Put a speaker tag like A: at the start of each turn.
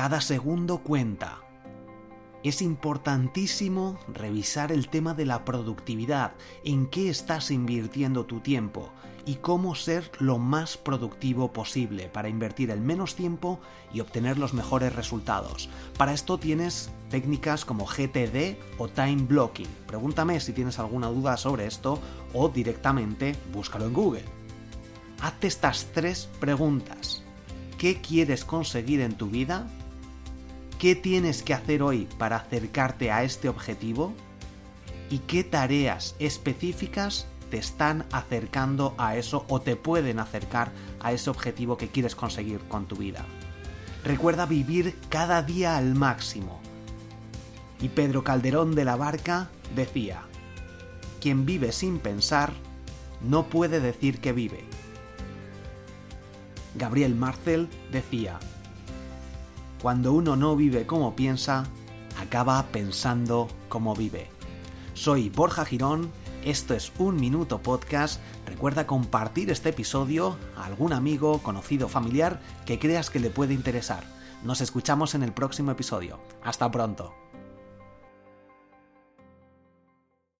A: Cada segundo cuenta. Es importantísimo revisar el tema de la productividad, en qué estás invirtiendo tu tiempo y cómo ser lo más productivo posible para invertir el menos tiempo y obtener los mejores resultados. Para esto tienes técnicas como GTD o Time Blocking. Pregúntame si tienes alguna duda sobre esto o directamente búscalo en Google. Hazte estas tres preguntas. ¿Qué quieres conseguir en tu vida? ¿Qué tienes que hacer hoy para acercarte a este objetivo? ¿Y qué tareas específicas te están acercando a eso o te pueden acercar a ese objetivo que quieres conseguir con tu vida? Recuerda vivir cada día al máximo. Y Pedro Calderón de la Barca decía, quien vive sin pensar no puede decir que vive. Gabriel Marcel decía, cuando uno no vive como piensa, acaba pensando como vive. Soy Borja Girón, esto es Un Minuto Podcast. Recuerda compartir este episodio a algún amigo, conocido, familiar que creas que le puede interesar. Nos escuchamos en el próximo episodio. Hasta pronto.